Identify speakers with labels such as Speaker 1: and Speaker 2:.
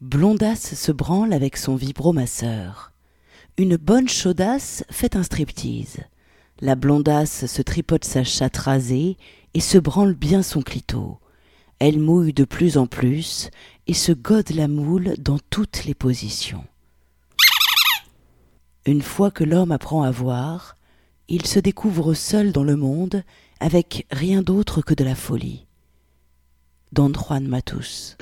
Speaker 1: Blondasse se branle avec son vibromasseur. Une bonne chaudasse fait un striptease. La blondasse se tripote sa chatte rasée et se branle bien son clito. Elle mouille de plus en plus et se gode la moule dans toutes les positions. Une fois que l'homme apprend à voir, il se découvre seul dans le monde avec rien d'autre que de la folie. Don Juan Matus.